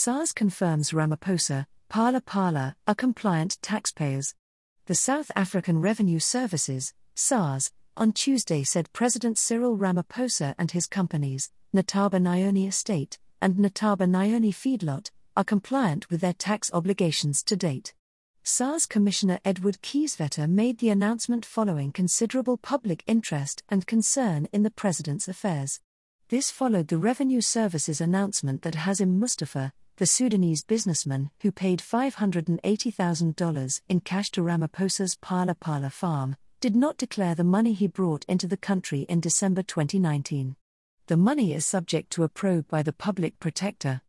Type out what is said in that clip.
SARS confirms Ramaphosa, Phala Phala are compliant taxpayers. The South African Revenue Services, SARS, on Tuesday said President Cyril Ramaphosa and his companies, Ntaba Nyoni Estate and Ntaba Nyoni Feedlot, are compliant with their tax obligations to date. SARS Commissioner Edward Kieswetter made the announcement following considerable public interest and concern in the president's affairs. This followed the Revenue Service's announcement that Hazim Mustafa, the Sudanese businessman who paid $580,000 in cash to Ramaphosa's Phala Phala farm, did not declare the money he brought into the country in December 2019. The money is subject to a probe by the public protector,